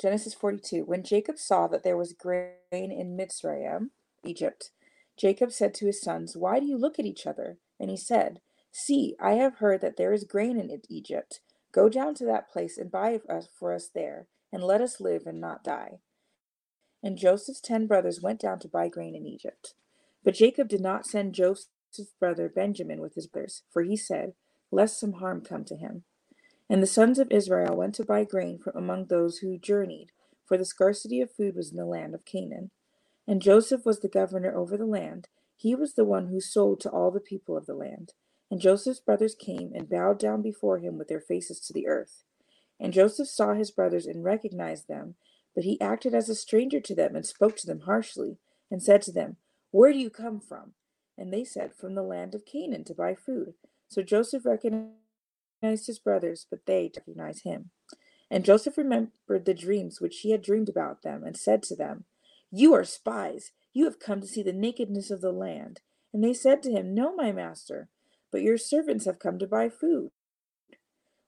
Genesis 42. When Jacob saw that there was grain in Mitzrayim, Egypt, Jacob said to his sons, Why do you look at each other? And he said, See, I have heard that there is grain in Egypt. Go down to that place and buy for us there, and let us live and not die. And Joseph's ten brothers went down to buy grain in Egypt. But Jacob did not send Joseph's brother Benjamin with his brothers, for he said, Lest some harm come to him. And the sons of Israel went to buy grain from among those who journeyed, for the scarcity of food was in the land of Canaan. And Joseph was the governor over the land. He was the one who sold to all the people of the land. And Joseph's brothers came and bowed down before him with their faces to the earth. And Joseph saw his brothers and recognized them, but he acted as a stranger to them and spoke to them harshly, and said to them, Where do you come from? And they said, From the land of Canaan to buy food. So Joseph recognized recognized his brothers, but they did recognize him. And Joseph remembered the dreams which he had dreamed about them, and said to them, You are spies. You have come to see the nakedness of the land. And they said to him, No, my master, but your servants have come to buy food.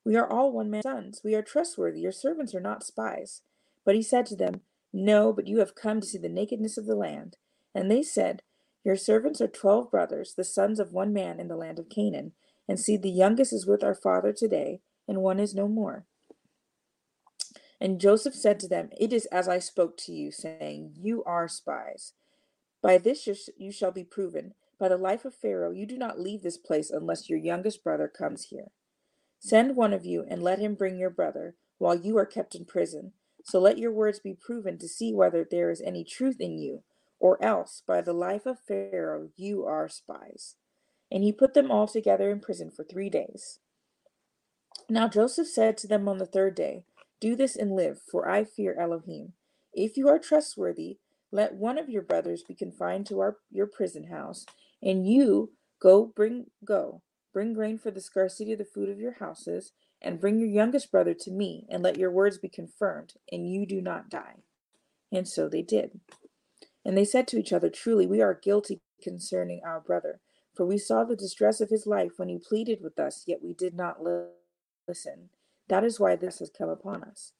We are all one man's sons. We are trustworthy. Your servants are not spies. But he said to them, No, but you have come to see the nakedness of the land. And they said, Your servants are twelve brothers, the sons of one man in the land of Canaan and see, the youngest is with our father today, and one is no more. And Joseph said to them, It is as I spoke to you, saying, You are spies. By this you shall be proven. By the life of Pharaoh, you do not leave this place unless your youngest brother comes here. Send one of you, and let him bring your brother, while you are kept in prison. So let your words be proven to see whether there is any truth in you, or else, by the life of Pharaoh, you are spies. And he put them all together in prison for three days. Now Joseph said to them on the third day, Do this and live, for I fear Elohim. If you are trustworthy, let one of your brothers be confined to our, your prison house, and you go bring go bring grain for the scarcity of the food of your houses, and bring your youngest brother to me, and let your words be confirmed, and you do not die. And so they did. And they said to each other, Truly, we are guilty concerning our brother. For we saw the distress of his life when he pleaded with us, yet we did not listen. That is why this has come upon us.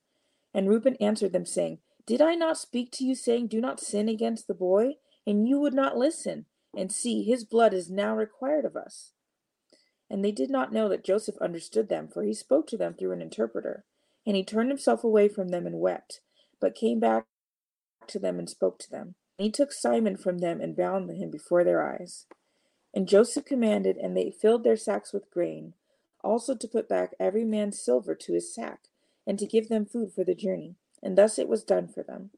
And Reuben answered them, saying, Did I not speak to you, saying, Do not sin against the boy? And you would not listen. And see, his blood is now required of us. And they did not know that Joseph understood them, for he spoke to them through an interpreter. And he turned himself away from them and wept, but came back to them and spoke to them. And he took Simon from them and bound him before their eyes. And Joseph commanded, and they filled their sacks with grain, also to put back every man's silver to his sack, and to give them food for the journey. And thus it was done for them.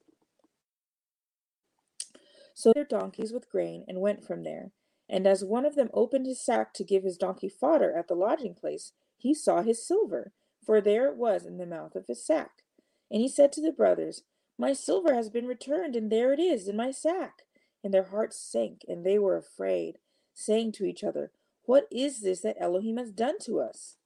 So their donkeys with grain, and went from there. And as one of them opened his sack to give his donkey fodder at the lodging place, he saw his silver, for there it was in the mouth of his sack. And he said to the brothers, My silver has been returned, and there it is in my sack. And their hearts sank, and they were afraid saying to each other, What is this that Elohim has done to us?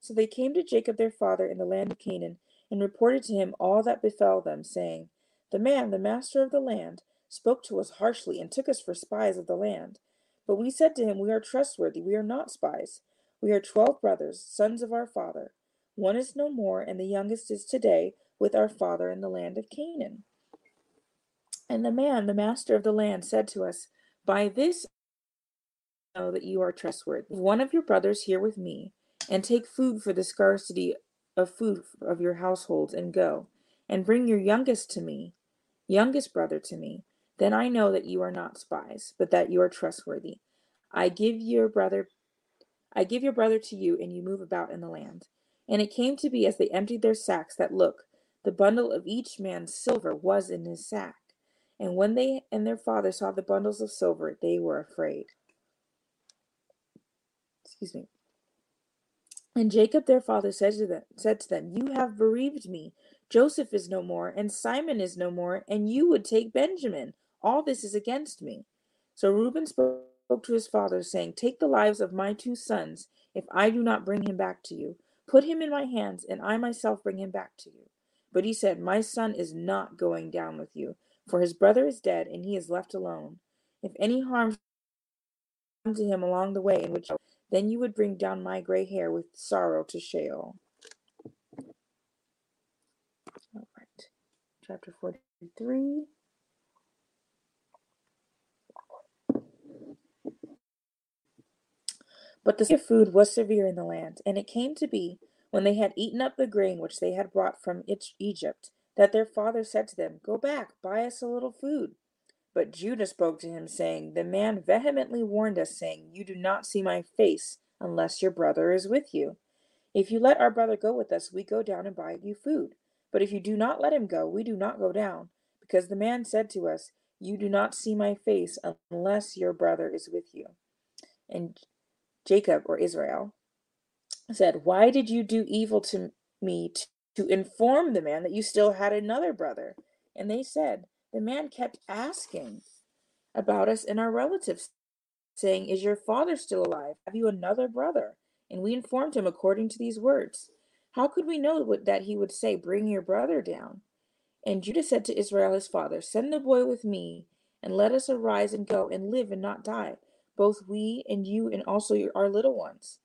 So they came to Jacob their father in the land of Canaan, and reported to him all that befell them, saying, The man, the master of the land, spoke to us harshly, and took us for spies of the land. But we said to him, We are trustworthy, we are not spies. We are twelve brothers, sons of our father. One is no more, and the youngest is today with our father in the land of Canaan. And the man, the master of the land, said to us, By this know that you are trustworthy. One of your brothers here with me, and take food for the scarcity of food of your households, and go, and bring your youngest to me, youngest brother to me. Then I know that you are not spies, but that you are trustworthy. I give your brother I give your brother to you, and you move about in the land. And it came to be as they emptied their sacks that look, the bundle of each man's silver was in his sack. And when they and their father saw the bundles of silver, they were afraid. Excuse me. And Jacob their father said to them, said to them, You have bereaved me Joseph is no more, and Simon is no more, and you would take Benjamin. All this is against me. So Reuben spoke to his father, saying, Take the lives of my two sons, if I do not bring him back to you. Put him in my hands, and I myself bring him back to you. But he said, My son is not going down with you, for his brother is dead, and he is left alone. If any harm come to him along the way in which then you would bring down my gray hair with sorrow to Sheol. All right. Chapter 43. But the food was severe in the land, and it came to be, when they had eaten up the grain which they had brought from Egypt, that their father said to them, Go back, buy us a little food. But Judah spoke to him, saying, The man vehemently warned us, saying, You do not see my face unless your brother is with you. If you let our brother go with us, we go down and buy you food. But if you do not let him go, we do not go down, because the man said to us, You do not see my face unless your brother is with you. And Jacob, or Israel, said, Why did you do evil to me to inform the man that you still had another brother? And they said, the man kept asking about us and our relatives, saying, Is your father still alive? Have you another brother? And we informed him according to these words. How could we know that he would say, Bring your brother down? And Judah said to Israel his father, Send the boy with me, and let us arise and go and live and not die, both we and you and also our little ones.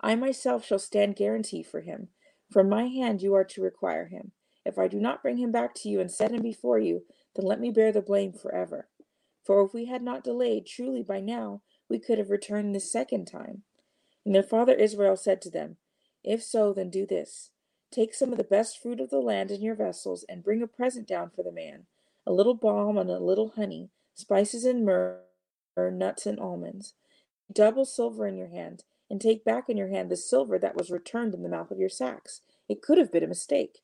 I myself shall stand guarantee for him. From my hand you are to require him. If I do not bring him back to you and set him before you, then let me bear the blame forever. For if we had not delayed, truly by now we could have returned the second time. And their father Israel said to them, If so, then do this. Take some of the best fruit of the land in your vessels, and bring a present down for the man a little balm and a little honey, spices and myrrh, nuts and almonds. Double silver in your hand, and take back in your hand the silver that was returned in the mouth of your sacks. It could have been a mistake.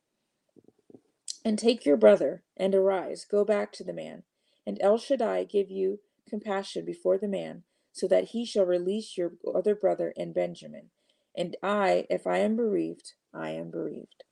And take your brother, and arise, go back to the man. And El Shaddai give you compassion before the man, so that he shall release your other brother and Benjamin. And I, if I am bereaved, I am bereaved.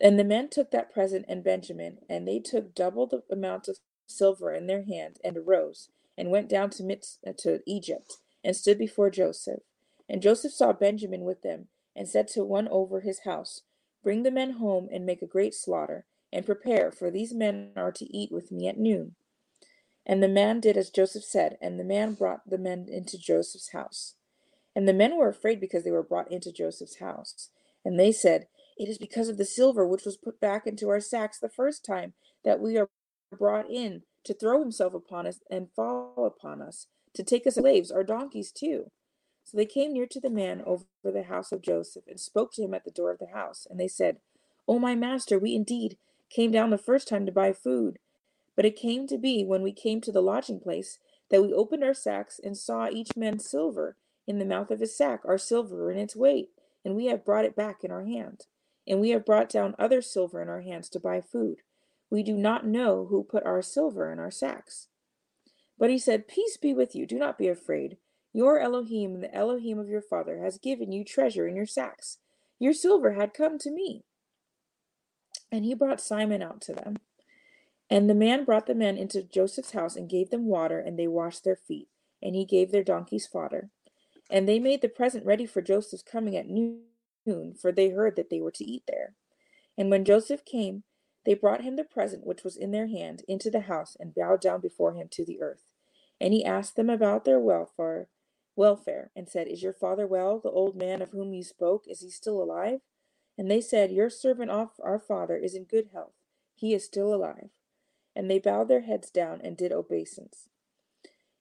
And the men took that present and Benjamin, and they took double the amount of silver in their hand, and arose, and went down to, Mitz, uh, to Egypt, and stood before Joseph. And Joseph saw Benjamin with them, and said to one over his house, Bring the men home and make a great slaughter, and prepare, for these men are to eat with me at noon. And the man did as Joseph said, and the man brought the men into Joseph's house. And the men were afraid because they were brought into Joseph's house. And they said, It is because of the silver which was put back into our sacks the first time that we are brought in to throw himself upon us and fall upon us, to take us slaves, our donkeys too. So they came near to the man over the house of Joseph, and spoke to him at the door of the house. And they said, O my master, we indeed came down the first time to buy food. But it came to be, when we came to the lodging place, that we opened our sacks and saw each man's silver in the mouth of his sack, our silver in its weight, and we have brought it back in our hand. And we have brought down other silver in our hands to buy food. We do not know who put our silver in our sacks. But he said, Peace be with you, do not be afraid. Your Elohim, the Elohim of your father, has given you treasure in your sacks. Your silver had come to me. And he brought Simon out to them. And the man brought the men into Joseph's house and gave them water, and they washed their feet. And he gave their donkeys fodder. And they made the present ready for Joseph's coming at noon, for they heard that they were to eat there. And when Joseph came, they brought him the present which was in their hand into the house, and bowed down before him to the earth. And he asked them about their welfare, welfare, and said, Is your father well? The old man of whom you spoke, is he still alive? And they said, Your servant our father is in good health. He is still alive. And they bowed their heads down and did obeisance.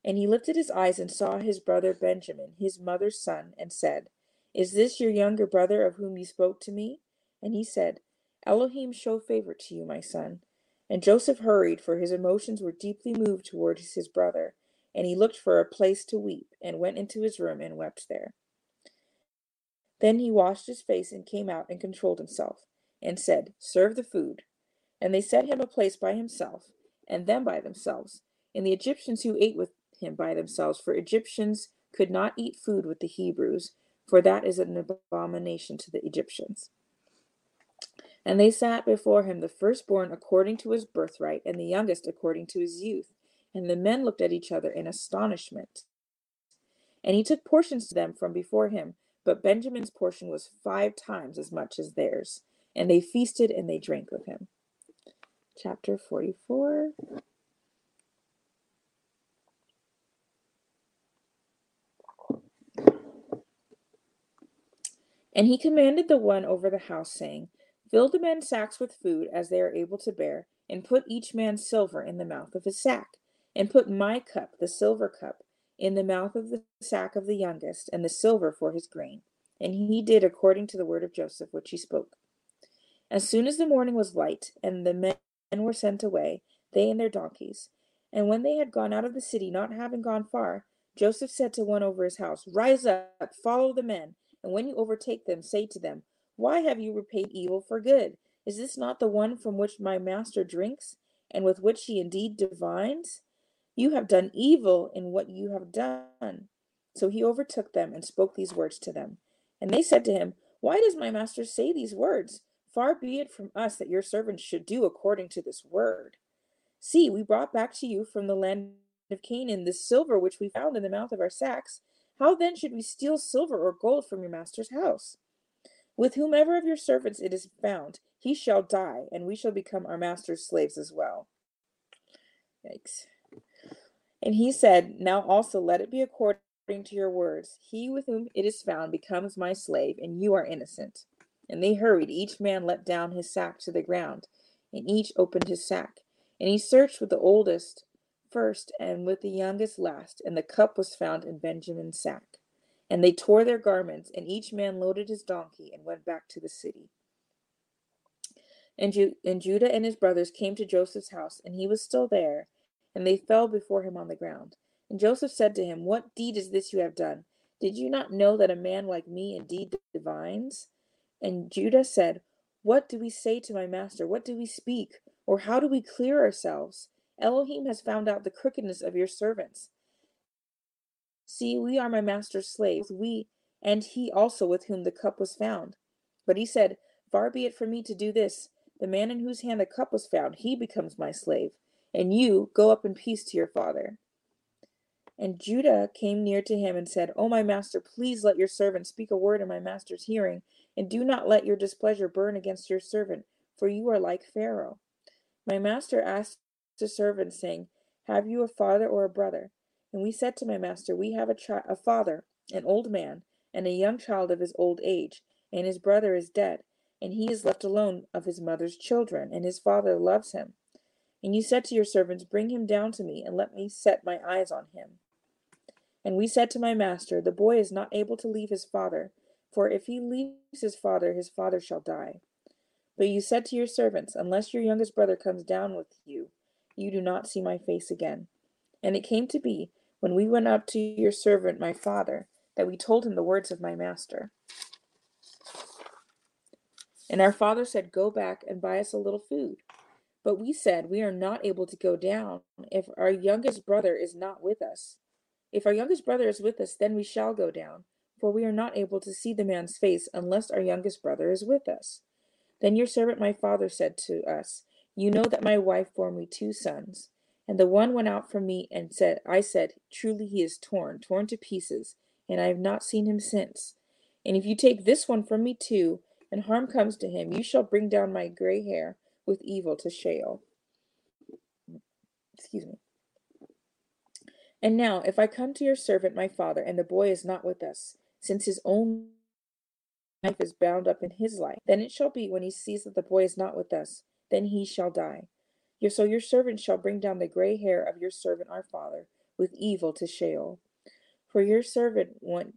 And he lifted his eyes and saw his brother Benjamin, his mother's son, and said, Is this your younger brother of whom you spoke to me? And he said, Elohim show favor to you, my son. And Joseph hurried, for his emotions were deeply moved towards his brother and he looked for a place to weep, and went into his room and wept there. Then he washed his face and came out and controlled himself, and said, Serve the food. And they set him a place by himself, and them by themselves, and the Egyptians who ate with him by themselves, for Egyptians could not eat food with the Hebrews, for that is an abomination to the Egyptians. And they sat before him, the firstborn according to his birthright, and the youngest according to his youth. And the men looked at each other in astonishment. And he took portions to them from before him, but Benjamin's portion was five times as much as theirs. And they feasted and they drank with him. Chapter 44. And he commanded the one over the house, saying, Fill the men's sacks with food as they are able to bear, and put each man's silver in the mouth of his sack, and put my cup, the silver cup, in the mouth of the sack of the youngest, and the silver for his grain. And he did according to the word of Joseph, which he spoke. As soon as the morning was light, and the men were sent away, they and their donkeys, and when they had gone out of the city, not having gone far, Joseph said to one over his house, Rise up, follow the men and when you overtake them, say to them, Why have you repaid evil for good? Is this not the one from which my master drinks, and with which he indeed divines? You have done evil in what you have done. So he overtook them and spoke these words to them. And they said to him, Why does my master say these words? Far be it from us that your servants should do according to this word. See, we brought back to you from the land of Canaan the silver which we found in the mouth of our sacks how then should we steal silver or gold from your master's house? With whomever of your servants it is found, he shall die, and we shall become our master's slaves as well. Yikes. And he said, Now also let it be according to your words. He with whom it is found becomes my slave, and you are innocent. And they hurried. Each man let down his sack to the ground, and each opened his sack. And he searched with the oldest first and with the youngest last, and the cup was found in Benjamin's sack. And they tore their garments, and each man loaded his donkey and went back to the city. And, Ju- and Judah and his brothers came to Joseph's house, and he was still there, and they fell before him on the ground. And Joseph said to him, What deed is this you have done? Did you not know that a man like me indeed divines? And Judah said, What do we say to my master? What do we speak? Or how do we clear ourselves? Elohim has found out the crookedness of your servants. See, we are my master's slaves, we and he also with whom the cup was found. But he said, Far be it from me to do this. The man in whose hand the cup was found, he becomes my slave. And you go up in peace to your father. And Judah came near to him and said, O my master, please let your servant speak a word in my master's hearing, and do not let your displeasure burn against your servant, for you are like Pharaoh. My master asked the servants, saying, Have you a father or a brother? And we said to my master, We have a, chi- a father, an old man, and a young child of his old age, and his brother is dead, and he is left alone of his mother's children, and his father loves him. And you said to your servants, Bring him down to me, and let me set my eyes on him. And we said to my master, The boy is not able to leave his father, for if he leaves his father, his father shall die. But you said to your servants, Unless your youngest brother comes down with you, you do not see my face again. And it came to be, when we went up to your servant my father, that we told him the words of my master. And our father said, Go back and buy us a little food. But we said, We are not able to go down if our youngest brother is not with us. If our youngest brother is with us, then we shall go down, for we are not able to see the man's face unless our youngest brother is with us. Then your servant my father said to us, you know that my wife bore me two sons. And the one went out from me and said, I said, Truly he is torn, torn to pieces, and I have not seen him since. And if you take this one from me too, and harm comes to him, you shall bring down my gray hair with evil to Sheol. Excuse me. And now, if I come to your servant my father, and the boy is not with us, since his own life is bound up in his life, then it shall be when he sees that the boy is not with us then he shall die. So your servant shall bring down the gray hair of your servant our father with evil to Sheol. For your servant went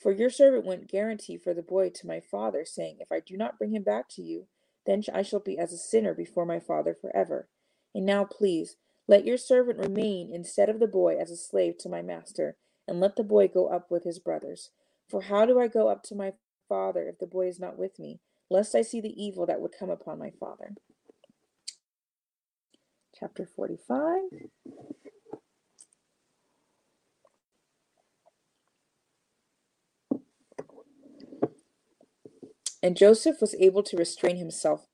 for your servant went guarantee for the boy to my father, saying, If I do not bring him back to you, then I shall be as a sinner before my father forever. And now please, let your servant remain instead of the boy as a slave to my master, and let the boy go up with his brothers. For how do I go up to my father if the boy is not with me? lest I see the evil that would come upon my father. Chapter 45. And Joseph was able to restrain himself,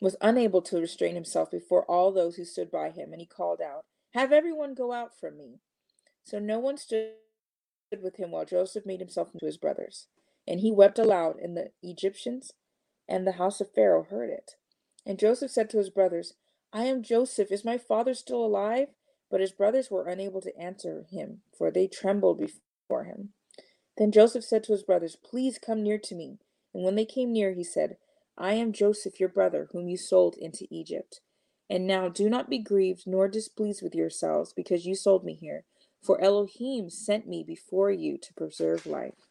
was unable to restrain himself before all those who stood by him, and he called out, Have everyone go out from me. So no one stood with him while Joseph made himself into his brothers. And he wept aloud, and the Egyptians and the house of Pharaoh heard it. And Joseph said to his brothers, I am Joseph. Is my father still alive? But his brothers were unable to answer him, for they trembled before him. Then Joseph said to his brothers, Please come near to me. And when they came near, he said, I am Joseph, your brother, whom you sold into Egypt. And now do not be grieved nor displeased with yourselves, because you sold me here. For Elohim sent me before you to preserve life.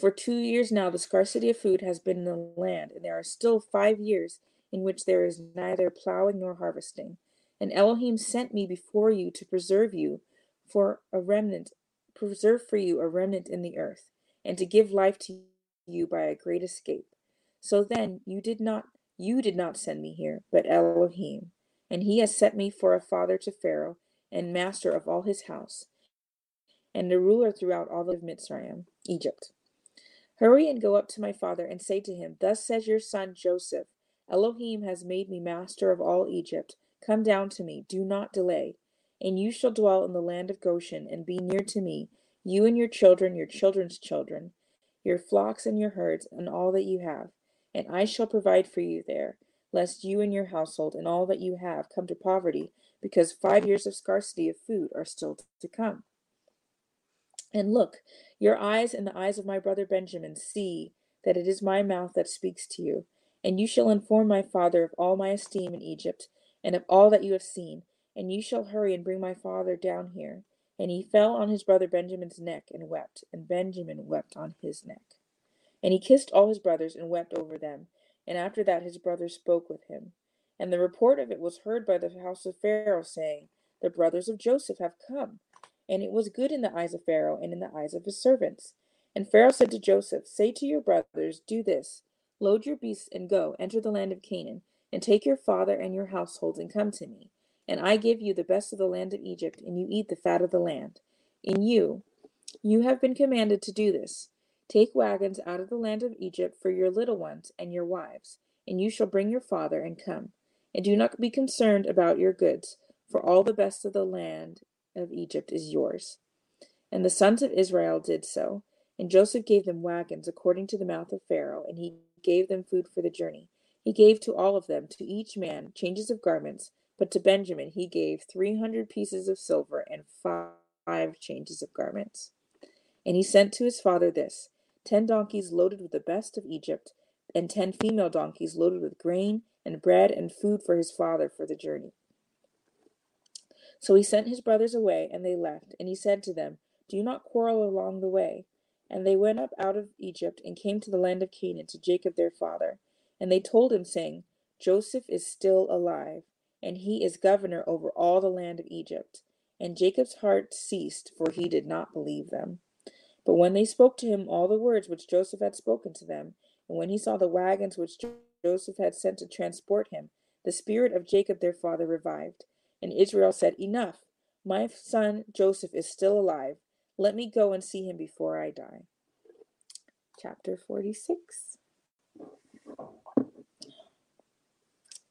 For two years now, the scarcity of food has been in the land, and there are still five years in which there is neither plowing nor harvesting. And Elohim sent me before you to preserve you for a remnant, preserve for you a remnant in the earth, and to give life to you by a great escape. So then you did not you did not send me here, but Elohim, and he has set me for a father to Pharaoh and master of all his house, and a ruler throughout all of Mitzrayim, Egypt. Hurry and go up to my father and say to him, Thus says your son Joseph, Elohim has made me master of all Egypt. Come down to me, do not delay. And you shall dwell in the land of Goshen, and be near to me, you and your children, your children's children, your flocks and your herds, and all that you have. And I shall provide for you there, lest you and your household and all that you have come to poverty, because five years of scarcity of food are still to come. And look, your eyes and the eyes of my brother Benjamin see that it is my mouth that speaks to you. And you shall inform my father of all my esteem in Egypt, and of all that you have seen. And you shall hurry and bring my father down here. And he fell on his brother Benjamin's neck and wept, and Benjamin wept on his neck. And he kissed all his brothers and wept over them. And after that his brothers spoke with him. And the report of it was heard by the house of Pharaoh, saying, The brothers of Joseph have come. And it was good in the eyes of Pharaoh and in the eyes of his servants. And Pharaoh said to Joseph, Say to your brothers, Do this Load your beasts and go, enter the land of Canaan, and take your father and your households and come to me. And I give you the best of the land of Egypt, and you eat the fat of the land. In you, you have been commanded to do this. Take wagons out of the land of Egypt for your little ones and your wives, and you shall bring your father and come. And do not be concerned about your goods, for all the best of the land of Egypt is yours. And the sons of Israel did so. And Joseph gave them wagons according to the mouth of Pharaoh, and he gave them food for the journey. He gave to all of them, to each man, changes of garments, but to Benjamin he gave three hundred pieces of silver and five changes of garments. And he sent to his father this ten donkeys loaded with the best of Egypt, and ten female donkeys loaded with grain and bread and food for his father for the journey. So he sent his brothers away, and they left. And he said to them, Do not quarrel along the way. And they went up out of Egypt, and came to the land of Canaan to Jacob their father. And they told him, saying, Joseph is still alive, and he is governor over all the land of Egypt. And Jacob's heart ceased, for he did not believe them. But when they spoke to him all the words which Joseph had spoken to them, and when he saw the wagons which Joseph had sent to transport him, the spirit of Jacob their father revived and Israel said, Enough, my son Joseph is still alive. Let me go and see him before I die. Chapter 46.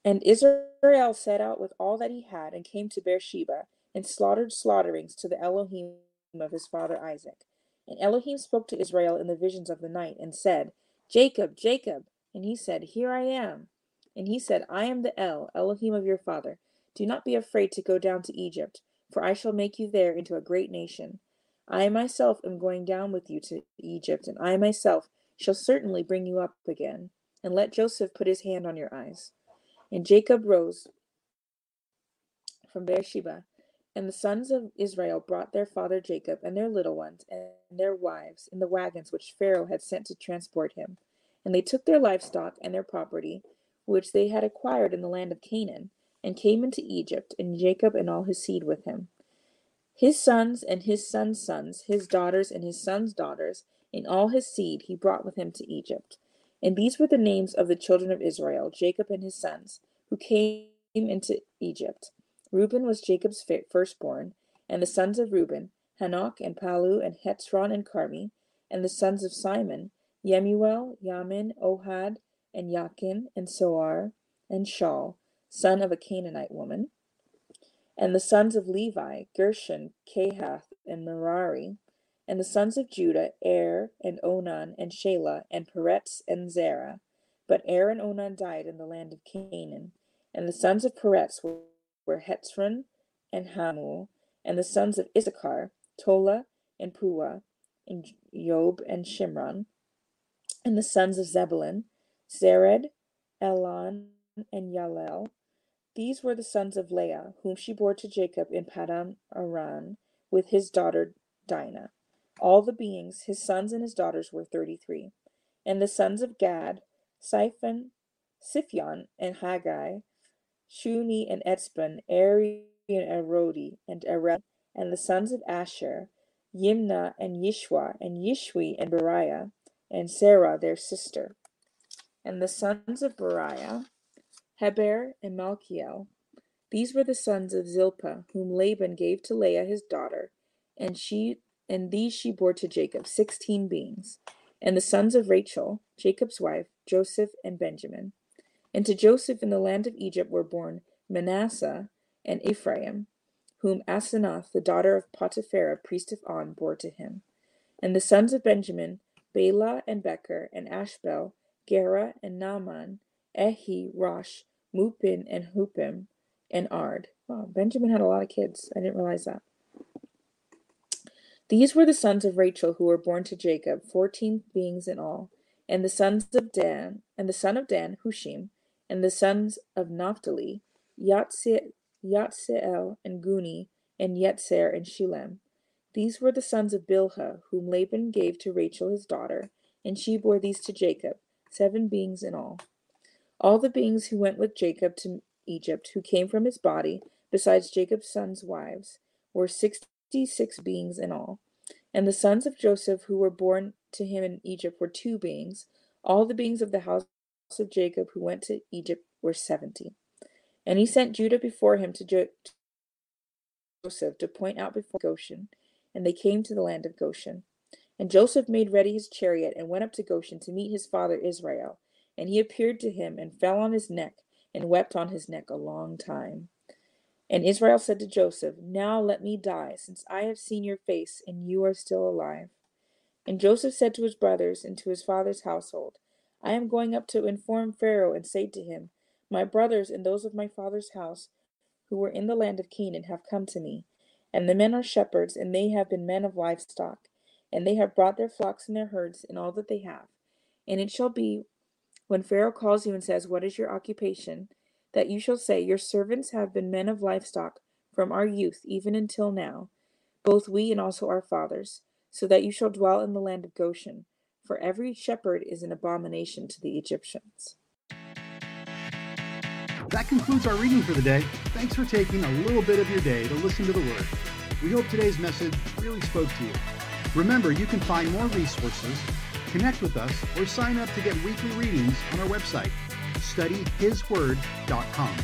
And Israel set out with all that he had and came to Beersheba and slaughtered slaughterings to the Elohim of his father Isaac. And Elohim spoke to Israel in the visions of the night and said, Jacob, Jacob. And he said, Here I am. And he said, I am the El, Elohim of your father. Do not be afraid to go down to Egypt, for I shall make you there into a great nation. I myself am going down with you to Egypt, and I myself shall certainly bring you up again. And let Joseph put his hand on your eyes. And Jacob rose from Beersheba, and the sons of Israel brought their father Jacob and their little ones and their wives in the wagons which Pharaoh had sent to transport him. And they took their livestock and their property, which they had acquired in the land of Canaan, and came into Egypt, and Jacob and all his seed with him. His sons and his sons' sons, his daughters and his sons' daughters, and all his seed he brought with him to Egypt. And these were the names of the children of Israel, Jacob and his sons, who came into Egypt. Reuben was Jacob's firstborn, and the sons of Reuben, Hanok and Pallu and Hezron and Carmi, and the sons of Simon, Yemuel, Yamin, Ohad, and Yakin, and Soar, and Shaul, son of a Canaanite woman. And the sons of Levi, Gershon, Kehath, and Merari. And the sons of Judah, Er, and Onan, and Shelah, and Peretz, and Zerah. But Er and Onan died in the land of Canaan. And the sons of Peretz were, Hetzron and Hamul. And the sons of Issachar, Tola, and Puah, and Job, and Shimron. And the sons of Zebulun, Sered, Elon, and Yalel. These were the sons of Leah, whom she bore to Jacob in Paddan Aram, with his daughter Dinah. All the beings, his sons and his daughters, were thirty three. And the sons of Gad, Siphon, Siphion, and Haggai, Shuni, and Etzban, Eri, and Arodi, and Arel. And the sons of Asher, Yimnah, and Yishwa, and Yishwi, and Beriah, and Sarah their sister. And the sons of Beriah, Heber and Malchiel. These were the sons of Zilpah, whom Laban gave to Leah his daughter, and she and these she bore to Jacob, sixteen beings. And the sons of Rachel, Jacob's wife, Joseph and Benjamin. And to Joseph in the land of Egypt were born Manasseh and Ephraim, whom Asenath, the daughter of Potipherah, priest of On, bore to him. And the sons of Benjamin, Bela and Becher, and Ashbel, Gera and Naaman, Ehi, Rosh, Muppim, and Huppim, and Ard. Wow, Benjamin had a lot of kids. I didn't realize that. These were the sons of Rachel who were born to Jacob, fourteen beings in all. And the sons of Dan, and the son of Dan, Hushim, and the sons of Naphtali, Yatziel and Guni, and Yetzer and Shilem. These were the sons of Bilhah, whom Laban gave to Rachel his daughter, and she bore these to Jacob, seven beings in all. All the beings who went with Jacob to Egypt, who came from his body, besides Jacob's sons' wives, were sixty six beings in all. And the sons of Joseph who were born to him in Egypt were two beings. All the beings of the house of Jacob who went to Egypt were seventy. And he sent Judah before him to jo- Joseph to point out before Goshen. And they came to the land of Goshen. And Joseph made ready his chariot and went up to Goshen to meet his father Israel. And he appeared to him and fell on his neck and wept on his neck a long time. And Israel said to Joseph, Now let me die, since I have seen your face, and you are still alive. And Joseph said to his brothers and to his father's household, I am going up to inform Pharaoh and say to him, My brothers and those of my father's house who were in the land of Canaan have come to me. And the men are shepherds, and they have been men of livestock, and they have brought their flocks and their herds and all that they have. And it shall be, when Pharaoh calls you and says, What is your occupation? That you shall say, Your servants have been men of livestock from our youth even until now, both we and also our fathers, so that you shall dwell in the land of Goshen. For every shepherd is an abomination to the Egyptians. That concludes our reading for the day. Thanks for taking a little bit of your day to listen to the Word. We hope today's message really spoke to you. Remember, you can find more resources, connect with us, or sign up to get weekly readings on our website studyhisword.com.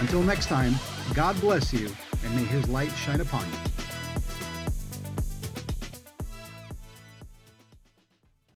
Until next time, God bless you and may his light shine upon you.